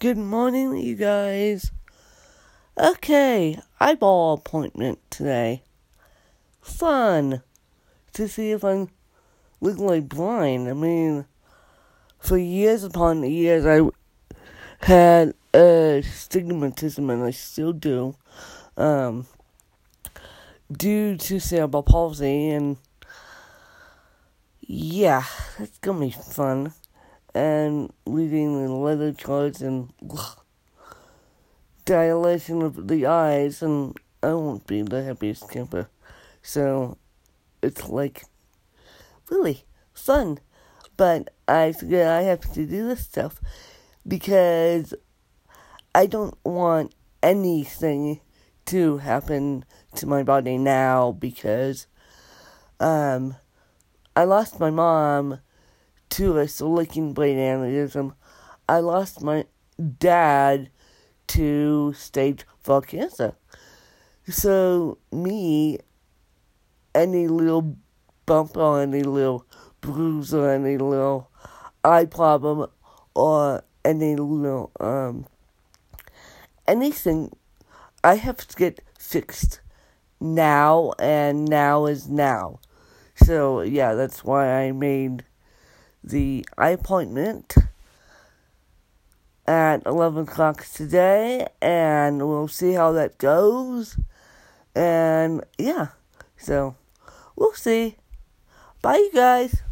Good morning, you guys. Okay, eyeball appointment today. Fun to see if I'm legally blind. I mean, for years upon years, I had a stigmatism, and I still do, um, due to cerebral palsy, and yeah, that's gonna be fun and reading the leather charts and ugh, dilation of the eyes, and I won't be the happiest camper. So it's like really fun, but I figure I have to do this stuff because I don't want anything to happen to my body now because um I lost my mom to a licking brain aneurysm. I lost my dad to stage 4 cancer. So, me, any little bump or any little bruise or any little eye problem or any little, um, anything, I have to get fixed now, and now is now. So, yeah, that's why I made the appointment at 11 o'clock today, and we'll see how that goes. And yeah, so we'll see. Bye, you guys.